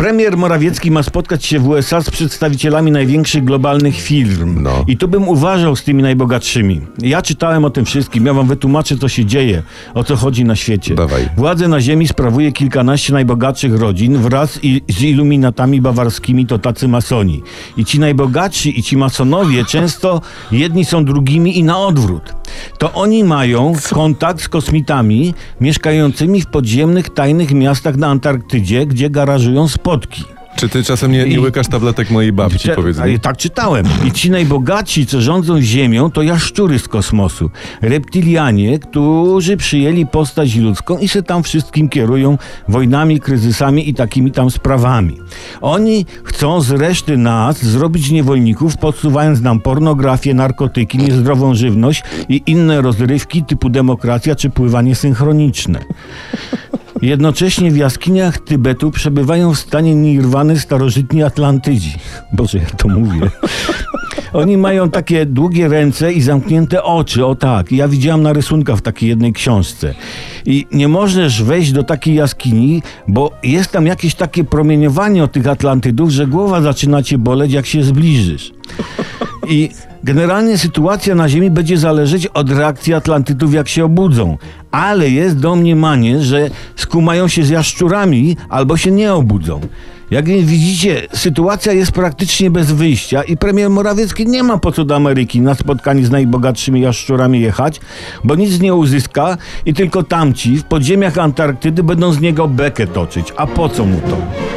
Premier Morawiecki ma spotkać się w USA z przedstawicielami największych globalnych firm. No. I tu bym uważał z tymi najbogatszymi. Ja czytałem o tym wszystkim, ja wam wytłumaczę, co się dzieje, o co chodzi na świecie. Dawaj. Władzę na ziemi sprawuje kilkanaście najbogatszych rodzin wraz i, z iluminatami bawarskimi, to tacy masoni. I ci najbogatsi i ci masonowie często jedni są drugimi i na odwrót. To oni mają kontakt z kosmitami mieszkającymi w podziemnych, tajnych miastach na Antarktydzie, gdzie garażują spotki. Czy ty czasem nie, nie łykasz tabletek mojej babci, Cze- powiedz mi? Tak czytałem. I ci najbogatsi, co rządzą Ziemią, to jaszczury z kosmosu. Reptilianie, którzy przyjęli postać ludzką i się tam wszystkim kierują wojnami, kryzysami i takimi tam sprawami. Oni chcą z reszty nas zrobić niewolników, podsuwając nam pornografię, narkotyki, niezdrową żywność i inne rozrywki typu demokracja czy pływanie synchroniczne. Jednocześnie w jaskiniach Tybetu przebywają w stanie nirwany starożytni Atlantydzi. Boże, jak to mówię. Oni mają takie długie ręce i zamknięte oczy, o tak. Ja widziałam na rysunkach w takiej jednej książce. I nie możesz wejść do takiej jaskini, bo jest tam jakieś takie promieniowanie od tych Atlantydów, że głowa zaczyna cię boleć, jak się zbliżysz. I generalnie sytuacja na Ziemi będzie zależeć od reakcji Atlantytów, jak się obudzą. Ale jest domniemanie, że skumają się z jaszczurami albo się nie obudzą. Jak widzicie, sytuacja jest praktycznie bez wyjścia i premier Morawiecki nie ma po co do Ameryki na spotkanie z najbogatszymi jaszczurami jechać, bo nic nie uzyska i tylko tamci w podziemiach Antarktydy będą z niego bekę toczyć. A po co mu to?